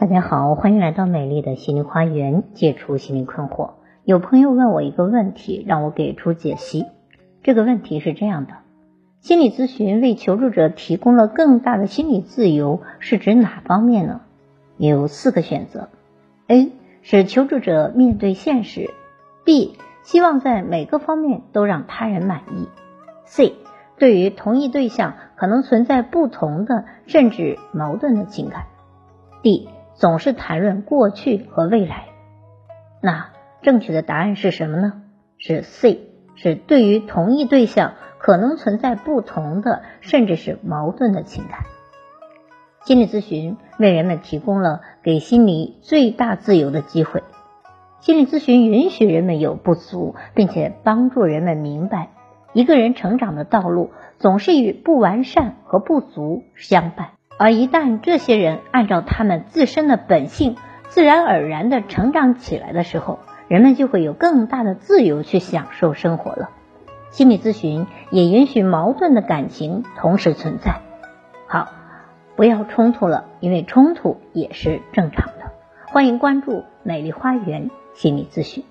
大家好，欢迎来到美丽的心灵花园，解除心灵困惑。有朋友问我一个问题，让我给出解析。这个问题是这样的：心理咨询为求助者提供了更大的心理自由，是指哪方面呢？有四个选择：A 使求助者面对现实；B 希望在每个方面都让他人满意；C 对于同一对象可能存在不同的甚至矛盾的情感；D。总是谈论过去和未来，那正确的答案是什么呢？是 C，是对于同一对象可能存在不同的甚至是矛盾的情感。心理咨询为人们提供了给心理最大自由的机会。心理咨询允许人们有不足，并且帮助人们明白，一个人成长的道路总是与不完善和不足相伴。而一旦这些人按照他们自身的本性，自然而然的成长起来的时候，人们就会有更大的自由去享受生活了。心理咨询也允许矛盾的感情同时存在。好，不要冲突了，因为冲突也是正常的。欢迎关注美丽花园心理咨询。